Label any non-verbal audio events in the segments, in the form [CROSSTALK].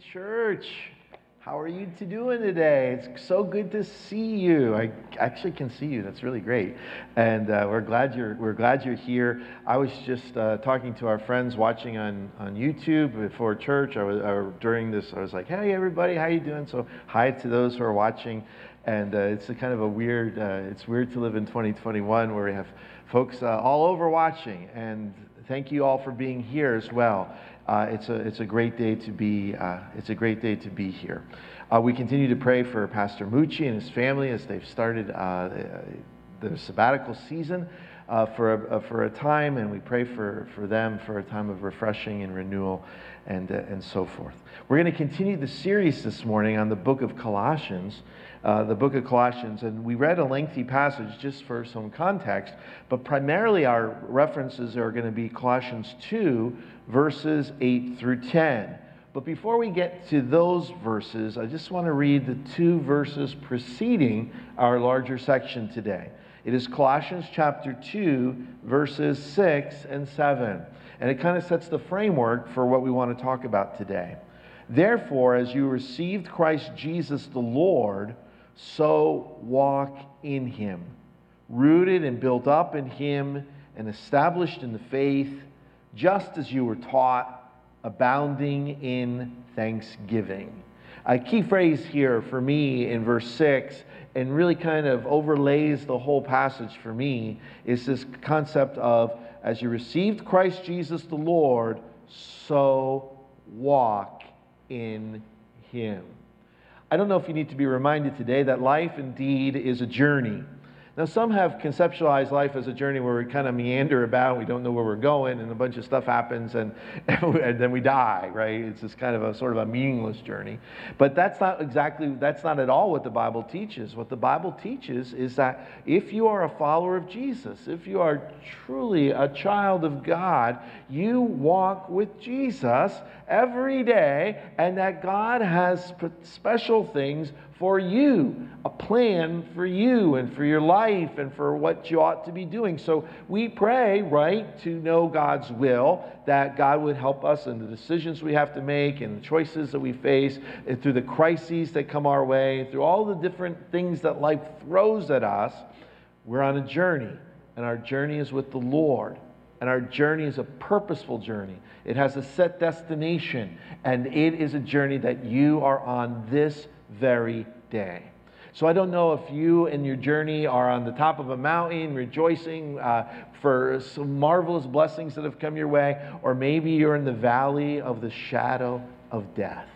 Church. How are you two doing today? It's so good to see you. I actually can see you. That's really great, and uh, we're glad you're we're glad you're here. I was just uh, talking to our friends watching on, on YouTube before church. I was during this. I was like, "Hey, everybody, how you doing?" So hi to those who are watching, and uh, it's a kind of a weird. Uh, it's weird to live in 2021 where we have folks uh, all over watching, and thank you all for being here as well. Uh, it's, a, it's a great day to be, uh, it's a great day to be here. Uh, we continue to pray for Pastor Mucci and his family as they've started uh, the sabbatical season uh, for, a, uh, for a time, and we pray for, for them for a time of refreshing and renewal and, and so forth. We're going to continue the series this morning on the book of Colossians. Uh, the book of Colossians, and we read a lengthy passage just for some context, but primarily our references are going to be Colossians 2, verses 8 through 10. But before we get to those verses, I just want to read the two verses preceding our larger section today. It is Colossians chapter 2, verses 6 and 7. And it kind of sets the framework for what we want to talk about today. Therefore, as you received Christ Jesus the Lord, so walk in him, rooted and built up in him, and established in the faith just as you were taught, abounding in thanksgiving. A key phrase here for me in verse 6 and really kind of overlays the whole passage for me is this concept of as you received Christ Jesus the Lord, so walk in him. I don't know if you need to be reminded today that life indeed is a journey. Now, some have conceptualized life as a journey where we kind of meander about, we don't know where we're going, and a bunch of stuff happens, and, [LAUGHS] and then we die, right? It's just kind of a sort of a meaningless journey. But that's not exactly, that's not at all what the Bible teaches. What the Bible teaches is that if you are a follower of Jesus, if you are truly a child of God, you walk with Jesus every day, and that God has special things for you, a plan for you and for your life and for what you ought to be doing. So we pray, right, to know God's will, that God would help us in the decisions we have to make and the choices that we face, and through the crises that come our way, through all the different things that life throws at us. We're on a journey, and our journey is with the Lord. And our journey is a purposeful journey. It has a set destination, and it is a journey that you are on this very day. So I don't know if you and your journey are on the top of a mountain rejoicing uh, for some marvelous blessings that have come your way, or maybe you're in the valley of the shadow of death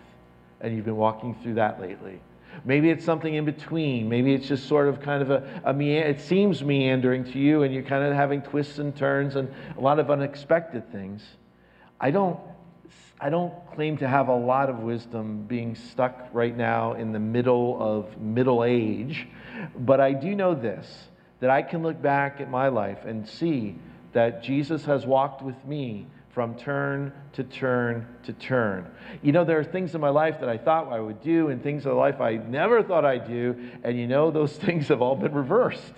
and you've been walking through that lately. Maybe it's something in between. Maybe it's just sort of kind of a, a it seems meandering to you and you're kind of having twists and turns and a lot of unexpected things. I don't I don't claim to have a lot of wisdom being stuck right now in the middle of middle age, but I do know this that I can look back at my life and see that Jesus has walked with me from turn to turn to turn. You know, there are things in my life that I thought I would do and things in life I never thought I'd do, and you know, those [LAUGHS] things have all been reversed.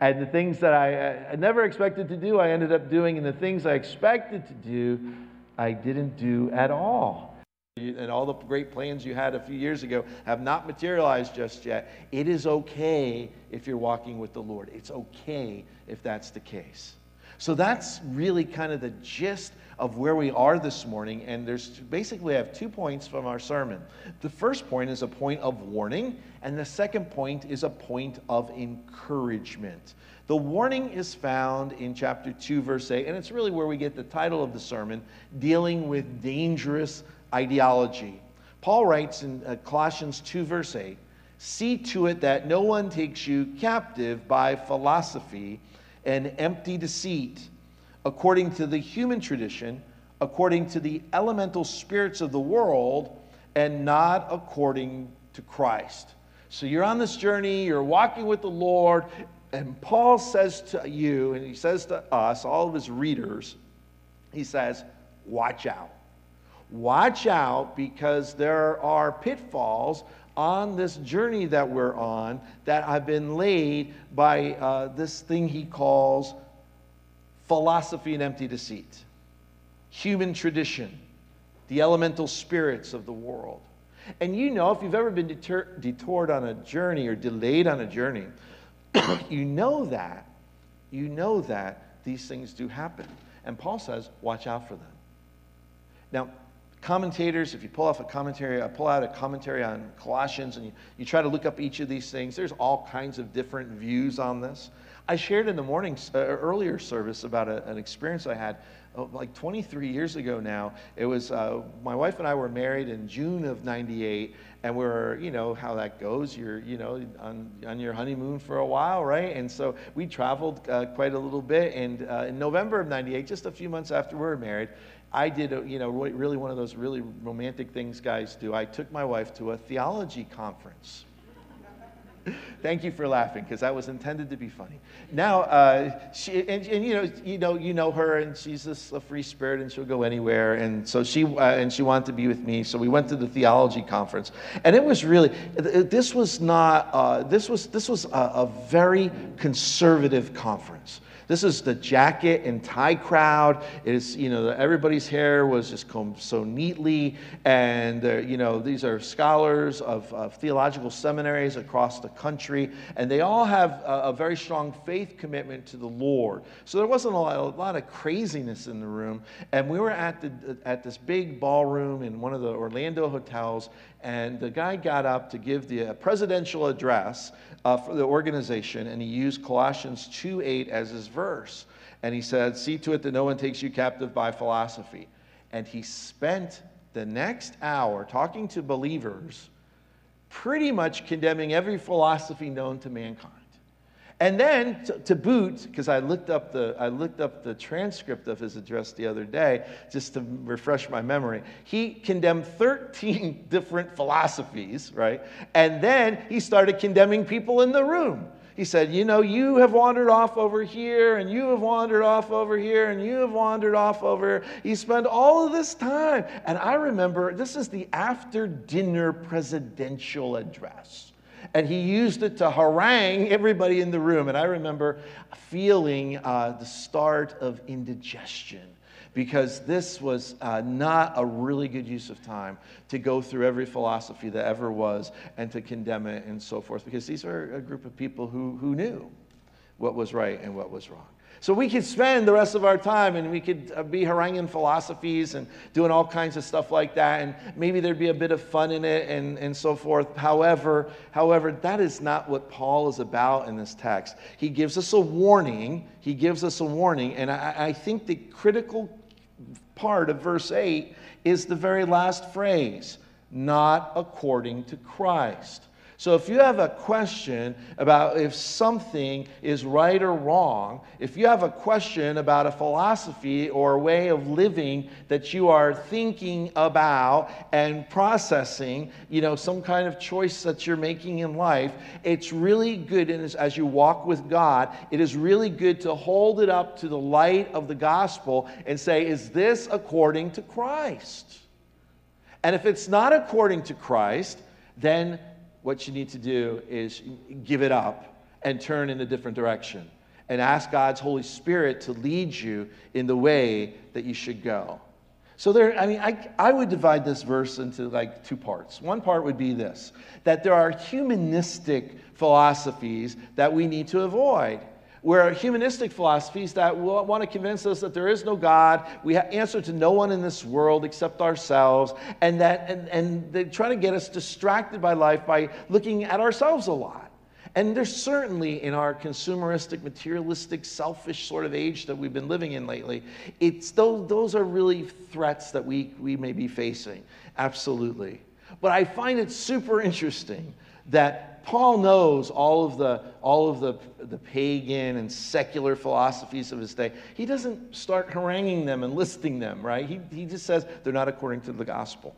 And the things that I, I never expected to do, I ended up doing, and the things I expected to do, I didn't do at all. And all the great plans you had a few years ago have not materialized just yet. It is okay if you're walking with the Lord. It's okay if that's the case. So that's really kind of the gist of where we are this morning. And there's basically, I have two points from our sermon. The first point is a point of warning, and the second point is a point of encouragement. The warning is found in chapter 2, verse 8, and it's really where we get the title of the sermon, Dealing with Dangerous Ideology. Paul writes in uh, Colossians 2, verse 8, See to it that no one takes you captive by philosophy and empty deceit, according to the human tradition, according to the elemental spirits of the world, and not according to Christ. So you're on this journey, you're walking with the Lord, and Paul says to you, and he says to us, all of his readers, he says, watch out. Watch out because there are pitfalls on this journey that we're on that have been laid by uh, this thing he calls philosophy and empty deceit, human tradition, the elemental spirits of the world. And you know, if you've ever been deter- detoured on a journey or delayed on a journey, [COUGHS] you know that, you know that these things do happen. And Paul says, watch out for them. Now, commentators, if you pull off a commentary, I pull out a commentary on Colossians and you, you try to look up each of these things, there's all kinds of different views on this. I shared in the morning, uh, earlier service about a, an experience I had oh, like 23 years ago now. It was, uh, my wife and I were married in June of 98, and we are you know, how that goes. You're, you know, on, on your honeymoon for a while, right? And so we traveled uh, quite a little bit. And uh, in November of 98, just a few months after we were married, I did, a, you know, really one of those really romantic things guys do. I took my wife to a theology conference. [LAUGHS] Thank you for laughing because that was intended to be funny. Now, uh, she, and, and, you know, you know, you know her, and she's just a free spirit, and she'll go anywhere. And so she, uh, and she wanted to be with me. So we went to the theology conference, and it was really, this was not, uh, this was, this was a, a very conservative conference. This is the jacket and tie crowd. It is, you know, everybody's hair was just combed so neatly. And, uh, you know, these are scholars of, of, theological seminaries across the country. And they all have a, a, very strong faith commitment to the Lord. So there wasn't a lot, a lot of craziness in the room. And we were at, the, at this big ballroom in one of the Orlando hotels and the guy got up to give the uh, presidential address uh, for the organization, and he used Colossians 2:8 as his verse. And he said, See to it that no one takes you captive by philosophy. And he spent the next hour talking to believers, pretty much condemning every philosophy known to mankind. And then to, to boot, because I looked up the I looked up the transcript of his address the other day just to refresh my memory. He condemned 13 [LAUGHS] different philosophies, right? And then he started condemning people in the room. He said, You know, you have wandered off over here, and you have wandered off over here, and you have wandered off over. He spent all of this time. And I remember this is the after dinner presidential address and he used it to harangue everybody in the room. And I remember feeling uh, the start of indigestion because this was uh, not a really good use of time to go through every philosophy that ever was and to condemn it and so forth, because these are a group of people who, who knew what was right and what was wrong. So we could spend the rest of our time and we could uh, be haranguing philosophies and doing all kinds of stuff like that. And maybe there'd be a bit of fun in it and, and so forth. However, however, that is not what Paul is about in this text. He gives us a warning. He gives us a warning. And I, I think the critical part of verse 8 is the very last phrase not according to Christ. So if you have a question about if something is right or wrong, if you have a question about a philosophy or a way of living that you are thinking about and processing, you know, some kind of choice that you're making in life, it's really good as you walk with God, it is really good to hold it up to the light of the gospel and say, is this according to Christ? And if it's not according to Christ, then what you need to do is give it up and turn in a different direction and ask God's Holy Spirit to lead you in the way that you should go. So there, I mean, I, I would divide this verse into like two parts. One part would be this that there are humanistic philosophies that we need to avoid where humanistic philosophies that want to convince us that there is no God, we answer to no one in this world except ourselves, and that and, and they try to get us distracted by life by looking at ourselves a lot. And there's certainly in our consumeristic, materialistic, selfish sort of age that we've been living in lately, it's those, those are really threats that we, we may be facing. Absolutely. But I find it super interesting that Paul knows all of the, all of the, the pagan and secular philosophies of his day. He doesn't start haranguing them and listing them, right? He, he just says they're not according to the gospel.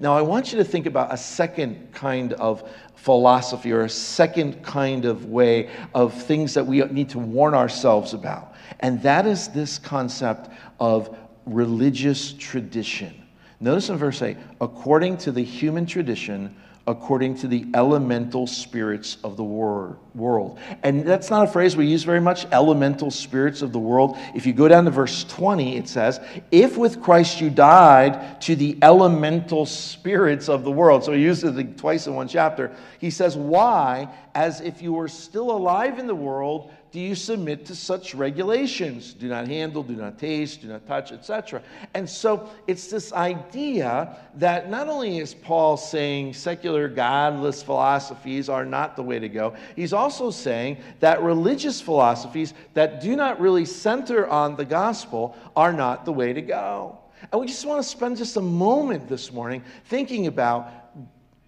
Now, I want you to think about a second kind of philosophy or a second kind of way of things that we need to warn ourselves about. And that is this concept of religious tradition. Notice in verse 8, according to the human tradition according to the elemental spirits of the wor- world. And that's not a phrase we use very much, elemental spirits of the world. If you go down to verse 20, it says, If with Christ you died to the elemental spirits of the world. So he uses it twice in one chapter. He says, Why? As if you were still alive in the world do you submit to such regulations? Do not handle, do not taste, do not touch, etc. And so it's this idea that not only is Paul saying secular, godless philosophies are not the way to go, he's also saying that religious philosophies that do not really center on the gospel are not the way to go. And we just want to spend just a moment this morning thinking about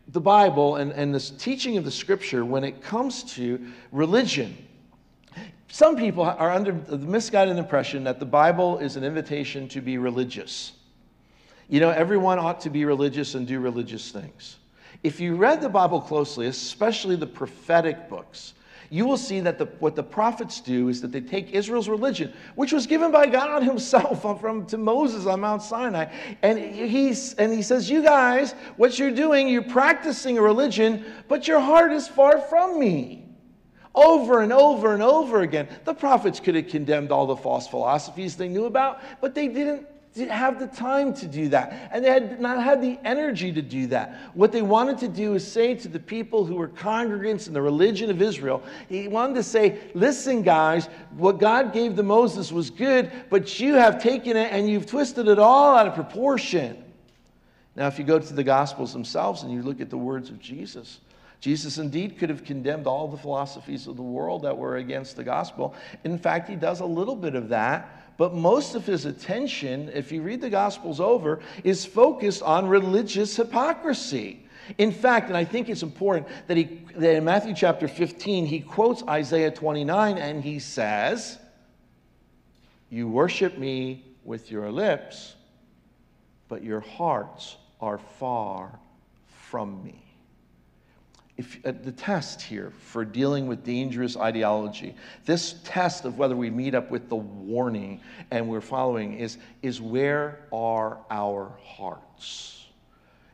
the Bible and, and this teaching of the scripture when it comes to religion some people are under the misguided impression that the Bible is an invitation to be religious. You know, everyone ought to be religious and do religious things. If you read the Bible closely, especially the prophetic books, you will see that the, what the prophets do is that they take Israel's religion, which was given by God [LAUGHS] Himself from, to Moses on Mount Sinai, and, he's, and He says, You guys, what you're doing, you're practicing a religion, but your heart is far from me. Over and over and over again. The prophets could have condemned all the false philosophies they knew about, but they didn't have the time to do that. And they had not had the energy to do that. What they wanted to do is say to the people who were congregants in the religion of Israel, he wanted to say, listen, guys, what God gave to Moses was good, but you have taken it and you've twisted it all out of proportion. Now, if you go to the Gospels themselves and you look at the words of Jesus, Jesus indeed could have condemned all the philosophies of the world that were against the gospel. In fact, he does a little bit of that, but most of his attention, if you read the gospels over, is focused on religious hypocrisy. In fact, and I think it's important that, he, that in Matthew chapter 15, he quotes Isaiah 29 and he says, You worship me with your lips, but your hearts are far from me if, uh, the test here for dealing with dangerous ideology, this test of whether we meet up with the warning and we're following is, is where are our hearts?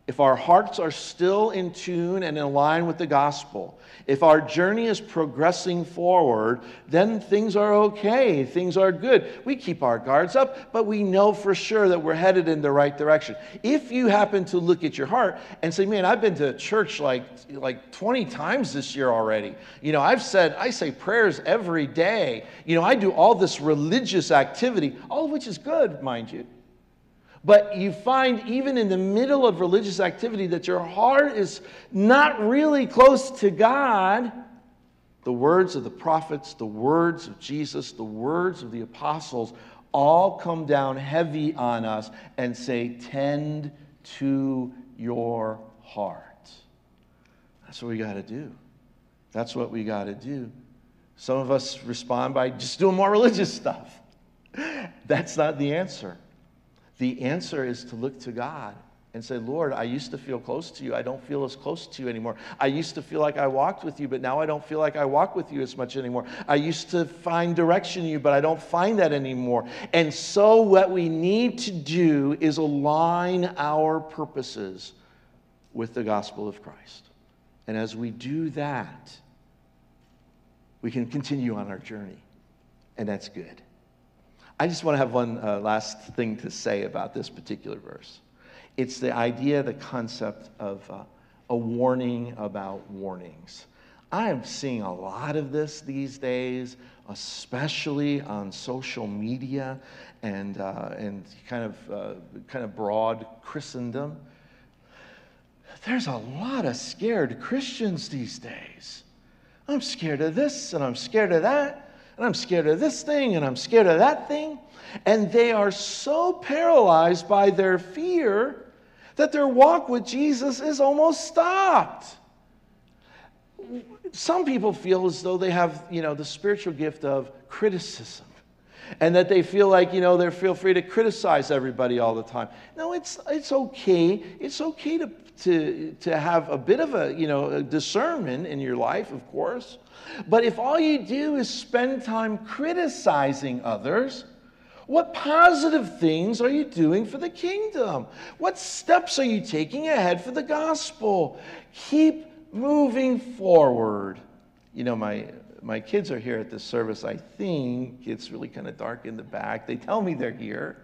if our hearts are still in tune and in line with the gospel, if our journey is progressing forward, then things are okay. Things are good. We keep our guards up, but we know for sure that we're headed in the right direction. If you happen to look at your heart and say, man, I've been to church like, like 20 times this year already. You know, I've said, I say prayers every day. You know, I do all this religious activity, all of which is good, mind you. But you find, even in the middle of religious activity, that your heart is not really close to God. The words of the prophets, the words of Jesus, the words of the apostles all come down heavy on us and say, Tend to your heart. That's what we got to do. That's what we got to do. Some of us respond by just doing more [LAUGHS] religious stuff. That's not the answer. The answer is to look to God and say, Lord, I used to feel close to you. I don't feel as close to you anymore. I used to feel like I walked with you, but now I don't feel like I walk with you as much anymore. I used to find direction in you, but I don't find that anymore. And so, what we need to do is align our purposes with the gospel of Christ. And as we do that, we can continue on our journey. And that's good. I just want to have one uh, last thing to say about this particular verse. It's the idea, the concept of uh, a warning about warnings. I am seeing a lot of this these days, especially on social media and, uh, and kind, of, uh, kind of broad Christendom. There's a lot of scared Christians these days. I'm scared of this and I'm scared of that and I'm scared of this thing, and I'm scared of that thing. And they are so paralyzed by their fear that their walk with Jesus is almost stopped. Some people feel as though they have, you know, the spiritual gift of criticism and that they feel like you know they feel free to criticize everybody all the time no it's it's okay it's okay to to to have a bit of a you know a discernment in your life of course but if all you do is spend time criticizing others What positive things are you doing for the kingdom? What steps are you taking ahead for the gospel? Keep moving forward. You know, my, my kids are here at this service. I think it's really kind of dark in the back. They tell me they're here.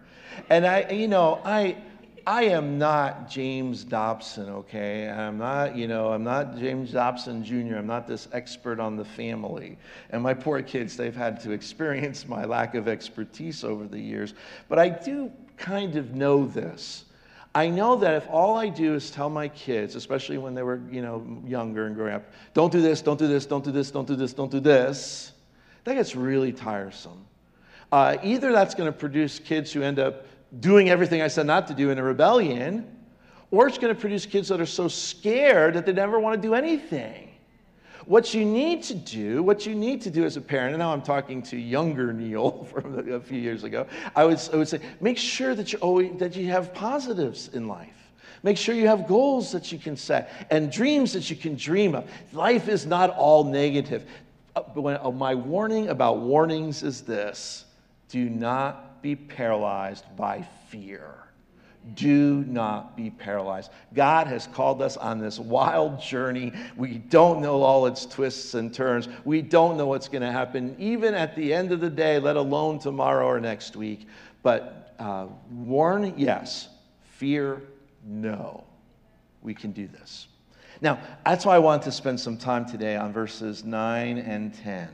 And I, you know, I, I am not James Dobson, okay? I'm not, you know, I'm not James Dobson Jr. I'm not this expert on the family. And my poor kids, they've had to experience [LAUGHS] my lack of expertise over the years. But I do kind of know this. I know that if all I do is tell my kids, especially when they were, you know, younger and growing up, don't do this, don't do this, don't do this, don't do this, don't do this, that gets really tiresome. Uh, either that's going to produce kids who end up doing everything I said not to do in a rebellion, or it's going to produce kids that are so scared that they never want to do anything. What you need to do, what you need to do as a parent, and now I'm talking to younger Neil [LAUGHS] from a few years ago, I would, I would say, make sure that you, always, that you have positives in life. Make sure you have goals that you can set and dreams that you can dream of. Life is not all negative. Uh, when, uh, my warning about warnings is this do not be paralyzed by fear. Do not be paralyzed. God has called us on this wild journey. We don't know all its twists and turns. We don't know what's going to happen, even at the end of the day, let alone tomorrow or next week. But uh, warn, yes. Fear, no. We can do this. Now, that's why I want to spend some time today on verses 9 and 10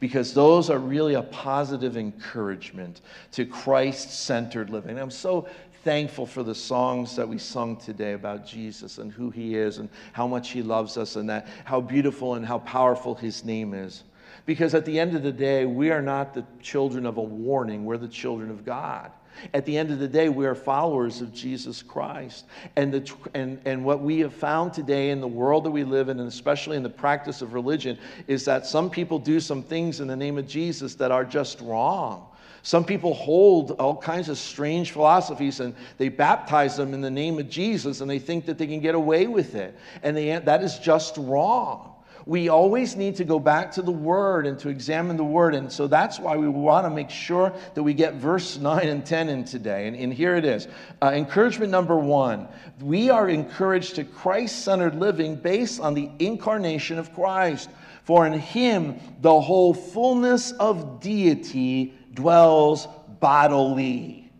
because those are really a positive encouragement to Christ centered living. I'm so thankful for the songs that we sung today about Jesus and who he is and how much he loves us and that how beautiful and how powerful his name is. Because at the end of the day, we are not the children of a warning, we're the children of God. At the end of the day, we are followers of Jesus Christ. And, the, and, and what we have found today in the world that we live in, and especially in the practice of religion, is that some people do some things in the name of Jesus that are just wrong. Some people hold all kinds of strange philosophies and they baptize them in the name of Jesus and they think that they can get away with it. And they, that is just wrong we always need to go back to the Word and to examine the Word. And so that's why we want to make sure that we get verse 9 and 10 in today. And, and here it is uh, Encouragement number one we are encouraged to Christ centered living based on the incarnation of Christ. For in Him the whole fullness of deity dwells bodily.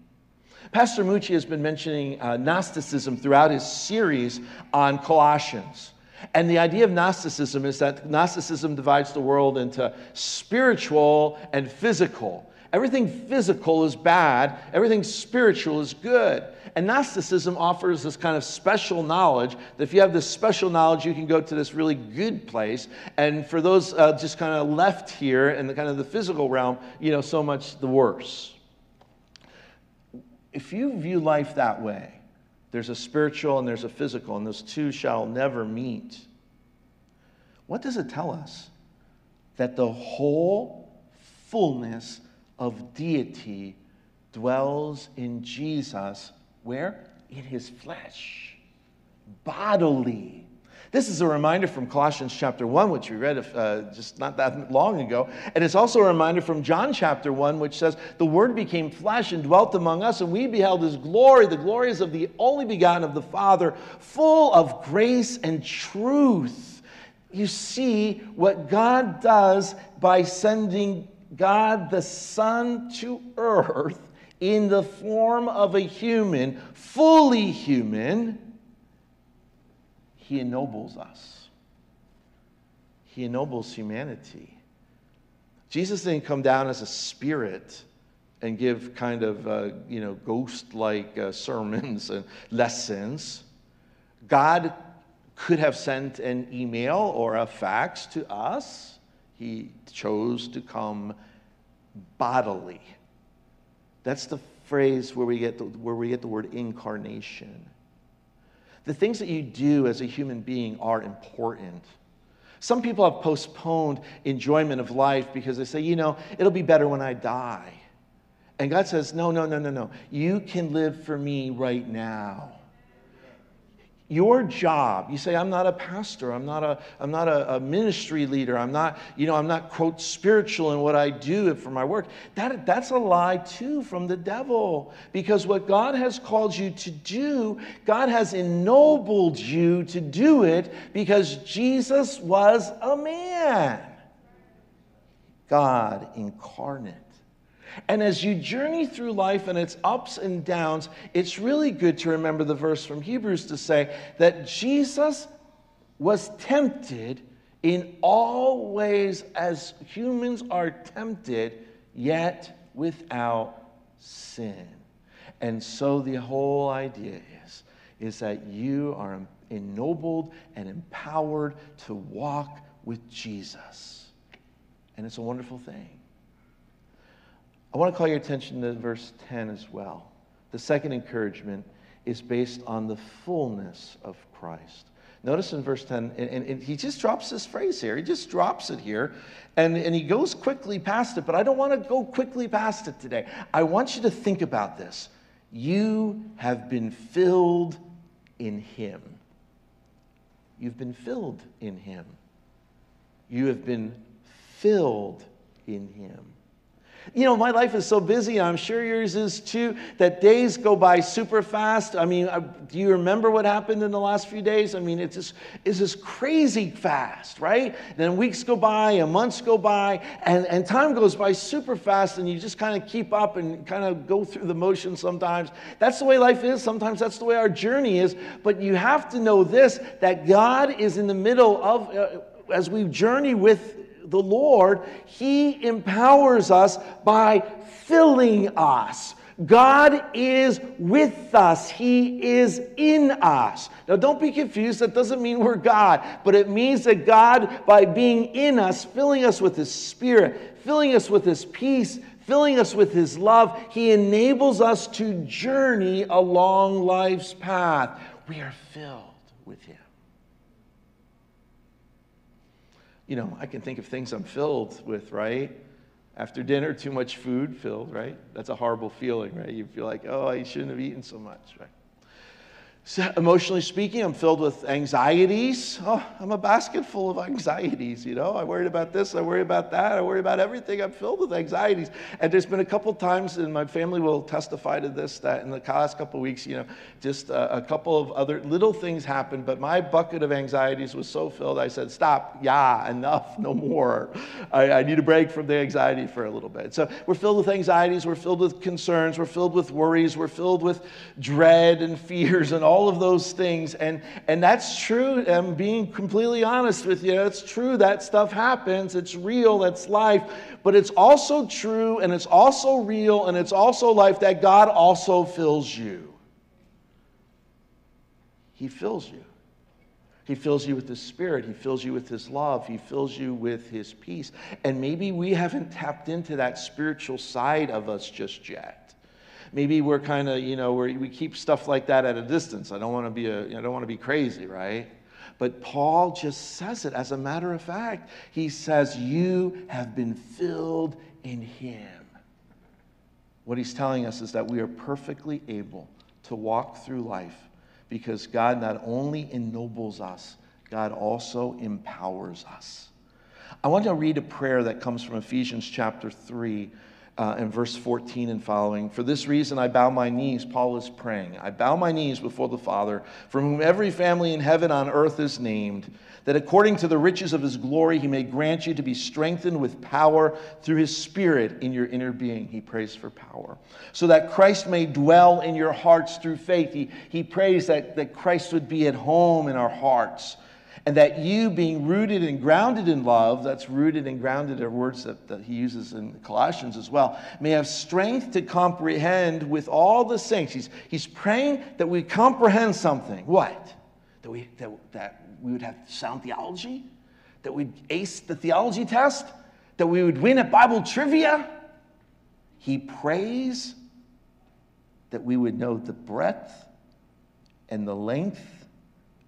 Pastor Mucci has been mentioning uh, Gnosticism throughout his series on Colossians. And the idea of Gnosticism is that Gnosticism divides the world into spiritual and physical. Everything physical is bad, everything spiritual is good. And Gnosticism offers this kind of special knowledge that if you have this special knowledge, you can go to this really good place. And for those uh, just kind of left here in the kind of the physical realm, you know, so much the worse. If you view life that way, there's a spiritual and there's a physical, and those two shall never meet. What does it tell us? That the whole fullness of deity dwells in Jesus. Where? In his flesh, bodily. This is a reminder from Colossians chapter 1, which we read uh, just not that long ago. And it's also a reminder from John chapter 1, which says, The Word became flesh and dwelt among us, and we beheld His glory. The glory of the only begotten of the Father, full of grace and truth. You see what God does by sending God the Son to earth in the form of a human, fully human he ennobles us, He ennobles humanity. Jesus didn't come down as a spirit and give kind of uh, you know ghost like uh, [LAUGHS] sermons and lessons. God could have sent an email or a fax to us. He chose to come bodily. That's the phrase where we get the, where we get the word incarnation. The things that you do as a human being are important. Some people have postponed enjoyment of life because they say, you know, it'll be better when I die. And God says, no, no, no, no, no. You can live for me right now. Your job you say i'm not a pastor. I'm not a i'm not a, a, ministry leader. I'm not you know i'm not quote spiritual in what i do for my work. That that's a lie too from the devil. Because what god has called you to do god has ennobled you to do it because jesus was a man. God incarnate and as you journey through life and its ups and downs, it's really good to remember the verse from Hebrews to say that Jesus was tempted in all ways as humans are tempted, yet without sin. And so the whole idea is, is that you are ennobled and empowered to walk with Jesus. And it's a wonderful thing. I want to call your attention to verse 10 as well. The second encouragement is based on the fullness of Christ. Notice in verse 10, and, and, and, he just drops this phrase here. He just drops it here, and, and he goes quickly past it, but I don't want to go quickly past it today. I want you to think about this. You have been filled in him. You've been filled in him. You have been filled in him. You know, my life is so busy, I'm sure yours is too, that days go by super fast. I mean, do you remember what happened in the last few days? I mean, it's just, it's just crazy fast, right? Then weeks go by and months go by, and, and time goes by super fast, and you just kind of keep up and kind of go through the motions sometimes. That's the way life is. Sometimes that's the way our journey is. But you have to know this that God is in the middle of, uh, as we journey with the Lord, He empowers us by filling us. God is with us. He is in us. Now, don't be confused. That doesn't mean we're God, but it means that God, by being in us, filling us with His Spirit, filling us with His peace, filling us with His love, He enables us to journey along life's path. We are filled with Him. You know, I can think of things I'm filled with, right? After dinner, too much food filled, right? That's a horrible feeling, right? You feel like, oh, I shouldn't have eaten so much, right? So emotionally speaking, I'm filled with anxieties. Oh, I'm a basket full of anxieties, you know. I worry about this, I worry about that, I worry about everything. I'm filled with anxieties. And there's been a couple times, and my family will testify to this, that in the last couple weeks, you know, just a, a, couple of other little things happened, but my bucket of anxieties was so filled, I said, stop, yeah, enough, no more. I, I need a break from the anxiety for a little bit. So we're filled with anxieties, we're filled with concerns, we're filled with worries, we're filled with dread and fears and all all of those things. And, and that's true. I'm being completely honest with you. It's true that stuff happens. It's real. That's life. But it's also true and it's also real and it's also life that God also fills you. He fills you. He fills you with His Spirit. He fills you with His love. He fills you with His peace. And maybe we haven't tapped into that spiritual side of us just yet maybe we're kind of, you know, we keep stuff like that at a distance. I don't want to be a, I don't want to be crazy, right? But Paul just says it as a matter of fact. He says, You have been filled in him. What he's telling us is that we are perfectly able to walk through life because God not only ennobles us, God also empowers us. I want to read a prayer that comes from Ephesians chapter 3, uh, in verse 14 and following. For this reason, I bow my knees, Paul is praying. I bow my knees before the Father, from whom every family in heaven on earth is named, that according to the riches of his glory, he may grant you to be strengthened with power through his Spirit in your inner being. He prays for power. So that Christ may dwell in your hearts through faith. He, he prays that, that Christ would be at home in our hearts and that you, being rooted and grounded in love, that's rooted and grounded are words that, that he uses in Colossians as well, may have strength to comprehend with all the saints. He's, he's praying that we comprehend something. What? That we, that, that we would have sound theology? That we'd ace the theology test? That we would win at Bible trivia? He prays that we would know the breadth and the length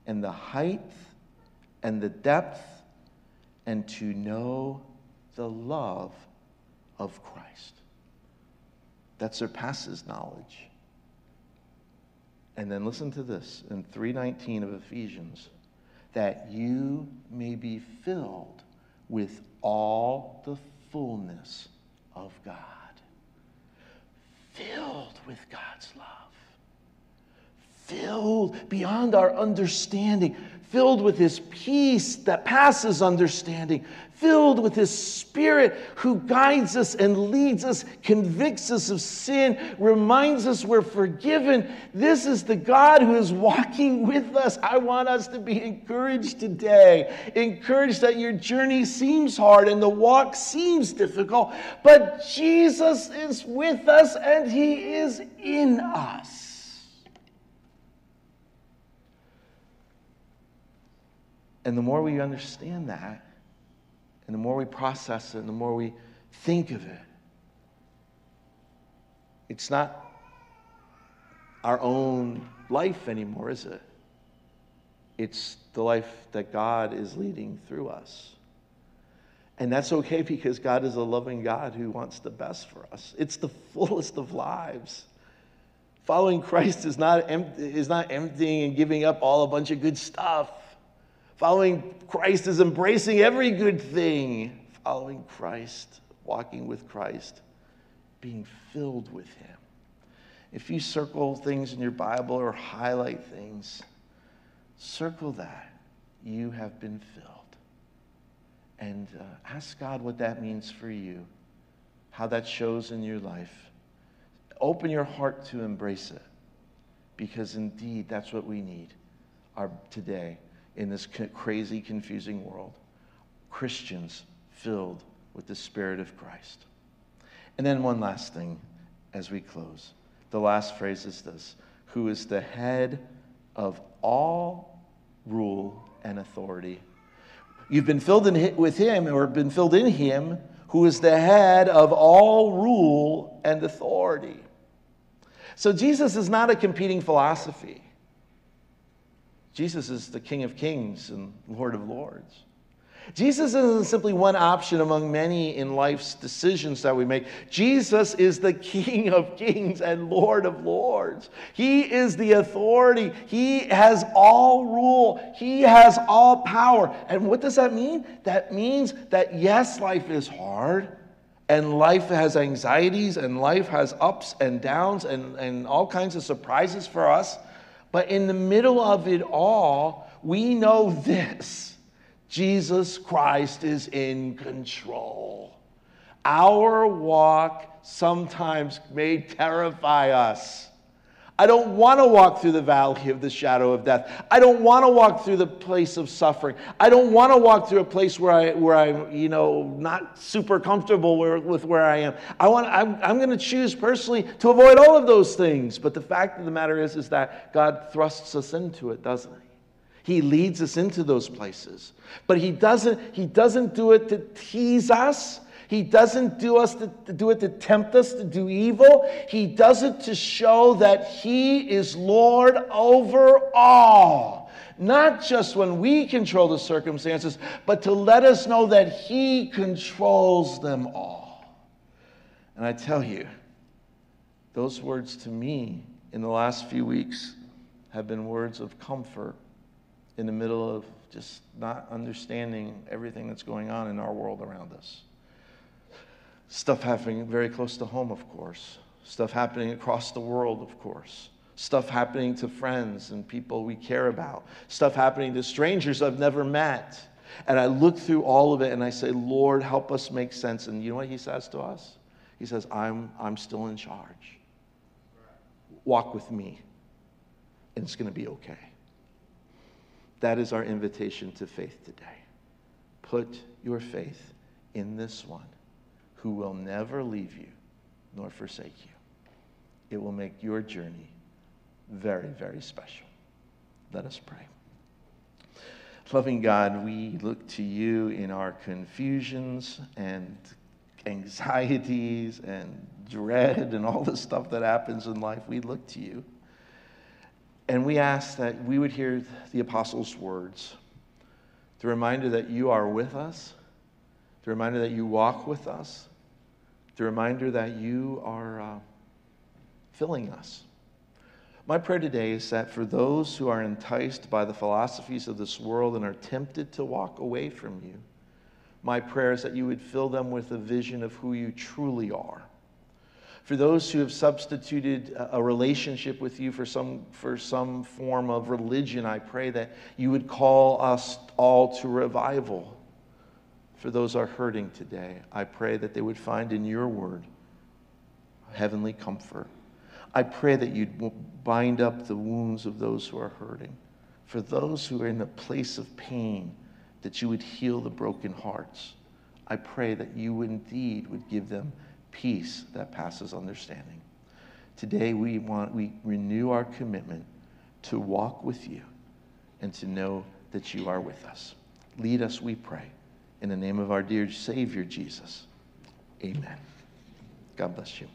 and the height and the depth and to know the love of Christ that surpasses knowledge. And then listen to this in 319 of Ephesians that you may be filled with all the fullness of God. Filled with God's love. Filled beyond our understanding filled with his peace that passes understanding, filled with his spirit who guides us and leads us, convicts us of sin, reminds us we're forgiven. This is the God who is walking with us. I want us to be encouraged today, encouraged that your journey seems hard and the walk seems difficult, but Jesus is with us and he is in us. And the more we understand that, and the more we process it, and the more we think of it, it's not our own life anymore, is it? It's the life that God is leading through us. And that's okay because God is a loving God who wants the best for us. It's the fullest of lives. Following Christ is not, is not emptying and giving up all a bunch of good stuff. Following Christ is embracing every good thing. Following Christ, walking with Christ, being filled with Him. If you circle things in your Bible or highlight things, circle that. You have been filled. And uh, ask God what that means for you, how that shows in your life. Open your heart to embrace it, because indeed that's what we need our, today in this crazy, confusing world. Christians filled with the Spirit of Christ. And then, one last thing as we close. The last phrase is this Who is the head of all rule and authority? You've been filled in, with Him, or been filled in Him, who is the head of all rule and authority. So, Jesus is not a competing philosophy. Jesus is the King of Kings and Lord of Lords. Jesus isn't simply one option among many in life's decisions that we make. Jesus is the King of kings and Lord of lords. He is the authority. He has all rule. He has all power. And what does that mean? That means that yes, life is hard, and life has anxieties, and life has ups and downs, and, and all kinds of surprises for us. But in the middle of it all, we know this Jesus Christ is in control. Our walk sometimes may terrify us. I don't want to walk through the valley of the shadow of death. I don't want to walk through the place of suffering. I don't want to walk through a place where I where I'm, you know, not super comfortable with where I am. I want I'm, I'm going to choose personally to avoid all of those things. But the fact of the matter is is that God thrusts us into it, doesn't he? He leads us into those places. But he doesn't he doesn't do it to tease us. He doesn't do, us to, to do it to tempt us to do evil. He does it to show that He is Lord over all. Not just when we control the circumstances, but to let us know that He controls them all. And I tell you, those words to me in the last few weeks have been words of comfort in the middle of just not understanding everything that's going on in our world around us. Stuff happening very close to home, of course. Stuff happening across the world, of course. Stuff happening to friends and people we care about. Stuff happening to strangers I've never met. And I look through all of it and I say, Lord, help us make sense. And you know what he says to us? He says, I'm, I'm still in charge. Walk with me, and it's going to be okay. That is our invitation to faith today. Put your faith in this one who will never leave you nor forsake you. It will make your journey very, very special. Let us pray. Loving God, we look to you in our confusions and anxieties and dread and all the stuff that happens in life. We look to you. And we ask that we would hear the apostles' words, the reminder that you are with us, the reminder that you walk with us, the reminder that you are uh, filling us. My prayer today is that for those who are enticed by the philosophies of this world and are tempted to walk away from you, my prayer is that you would fill them with a vision of who you truly are. For those who have substituted a relationship with you for some, for some form of religion, I pray that you would call us all to revival. For those are hurting today, I pray that they would find in your word heavenly comfort. I pray that you'd bind up the wounds of those who are hurting. For those who are in a place of pain, that you would heal the broken hearts. I pray that you indeed would give them peace that passes understanding. Today we want we renew our commitment to walk with you and to know that you are with us. Lead us, we pray. In the name of our dear Savior Jesus. Amen. God bless you.